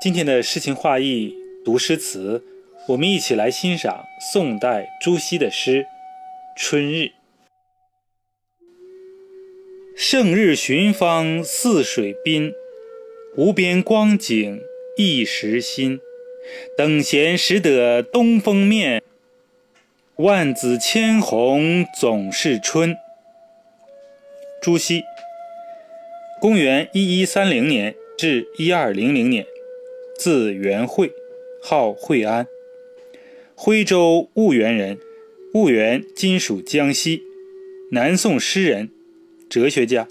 今天的诗情画意读诗词，我们一起来欣赏宋代朱熹的诗《春日》。胜日寻芳泗水滨，无边光景一时新。等闲识得东风面，万紫千红总是春。朱熹，公元一一三零年至一二零零年。字元惠，号惠安，徽州婺源人。婺源今属江西。南宋诗人、哲学家，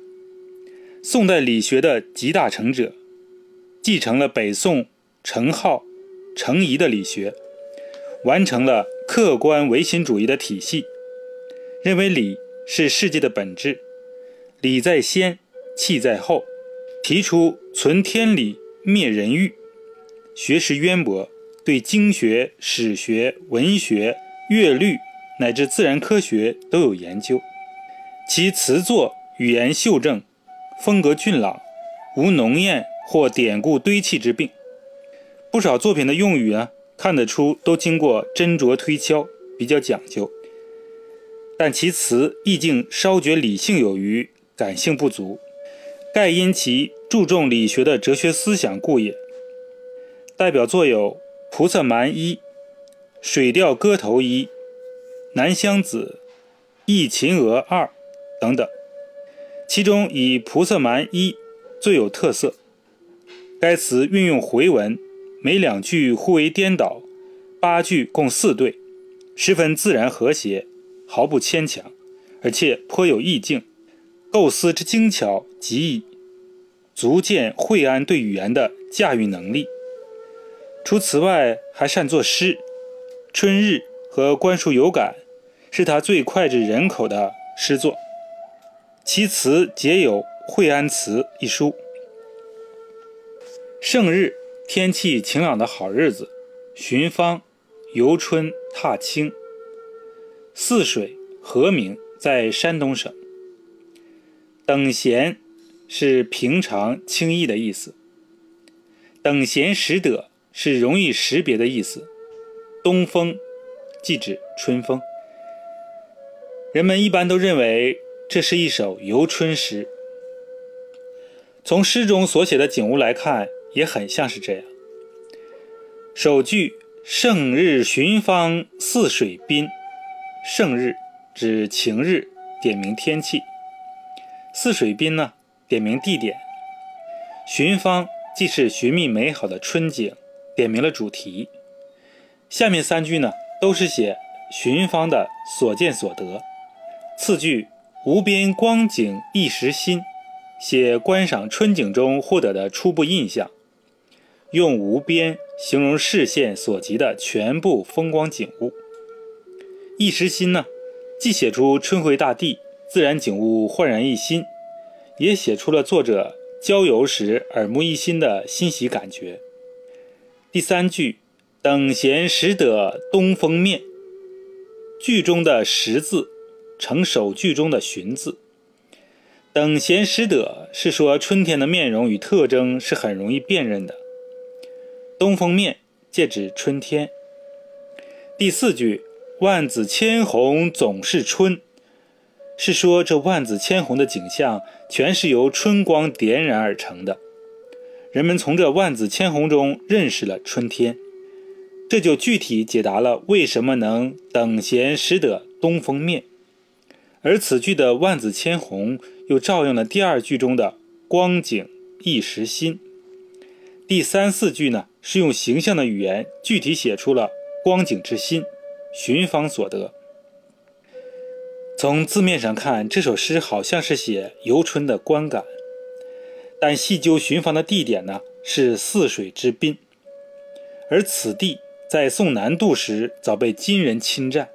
宋代理学的集大成者，继承了北宋程颢、程颐的理学，完成了客观唯心主义的体系，认为理是世界的本质，理在先，气在后，提出存天理，灭人欲。学识渊博，对经学、史学、文学、乐律乃至自然科学都有研究。其词作语言秀正，风格俊朗，无浓艳或典故堆砌之病。不少作品的用语呢，看得出都经过斟酌推敲，比较讲究。但其词意境稍觉理性有余，感性不足，盖因其注重理学的哲学思想故也。代表作有《菩萨蛮一》《水调歌头一》《南乡子》《忆秦娥二》等等，其中以《菩萨蛮一》最有特色。该词运用回文，每两句互为颠倒，八句共四对，十分自然和谐，毫不牵强，而且颇有意境，构思之精巧极矣，足见惠安对语言的驾驭能力。除此外，还善作诗，《春日》和《观书有感》是他最脍炙人口的诗作。其词皆有《惠安词》一书。胜日，天气晴朗的好日子，寻芳，游春踏青。泗水，和名，在山东省。等闲，是平常轻易的意思。等闲识得。是容易识别的意思。东风，即指春风。人们一般都认为这是一首游春诗。从诗中所写的景物来看，也很像是这样。首句“胜日寻芳泗水滨”，胜日指晴日，点明天气；泗水滨呢，点明地点。寻芳既是寻觅美好的春景。点明了主题。下面三句呢，都是写寻芳的所见所得。次句“无边光景一时新”，写观赏春景中获得的初步印象。用“无边”形容视线所及的全部风光景物。一时新呢，既写出春回大地、自然景物焕然一新，也写出了作者郊游时耳目一新的欣喜感觉。第三句“等闲识得东风面”，句中的“识”字成首句中的“寻”字。等闲识得是说春天的面容与特征是很容易辨认的。东风面借指春天。第四句“万紫千红总是春”，是说这万紫千红的景象全是由春光点染而成的。人们从这万紫千红中认识了春天，这就具体解答了为什么能等闲识得东风面。而此句的万紫千红又照应了第二句中的光景一时新。第三四句呢，是用形象的语言具体写出了光景之新，寻芳所得。从字面上看，这首诗好像是写游春的观感。但细究寻访的地点呢，是泗水之滨，而此地在宋南渡时早被金人侵占。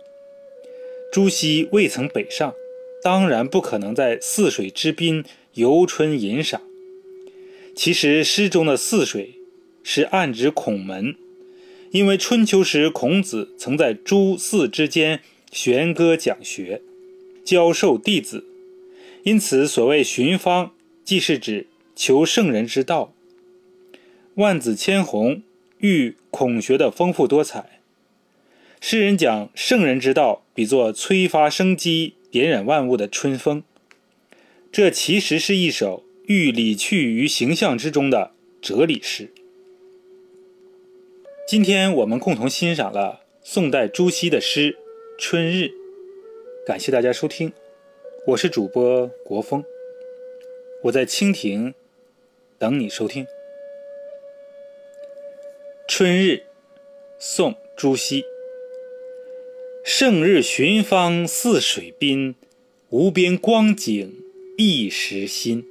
朱熹未曾北上，当然不可能在泗水之滨游春吟赏。其实诗中的泗水是暗指孔门，因为春秋时孔子曾在诸泗之间弦歌讲学，教授弟子，因此所谓寻芳，既是指。求圣人之道，万紫千红喻孔学的丰富多彩。诗人讲圣人之道，比作催发生机、点染万物的春风。这其实是一首寓理趣于形象之中的哲理诗。今天我们共同欣赏了宋代朱熹的诗《春日》，感谢大家收听，我是主播国风，我在蜻蜓等你收听《春日》，宋·朱熹。胜日寻芳泗水滨，无边光景一时新。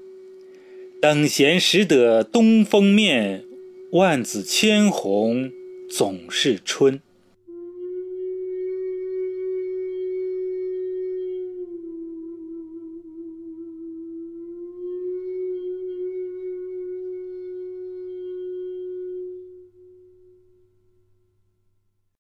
等闲识得东风面，万紫千红。总是春。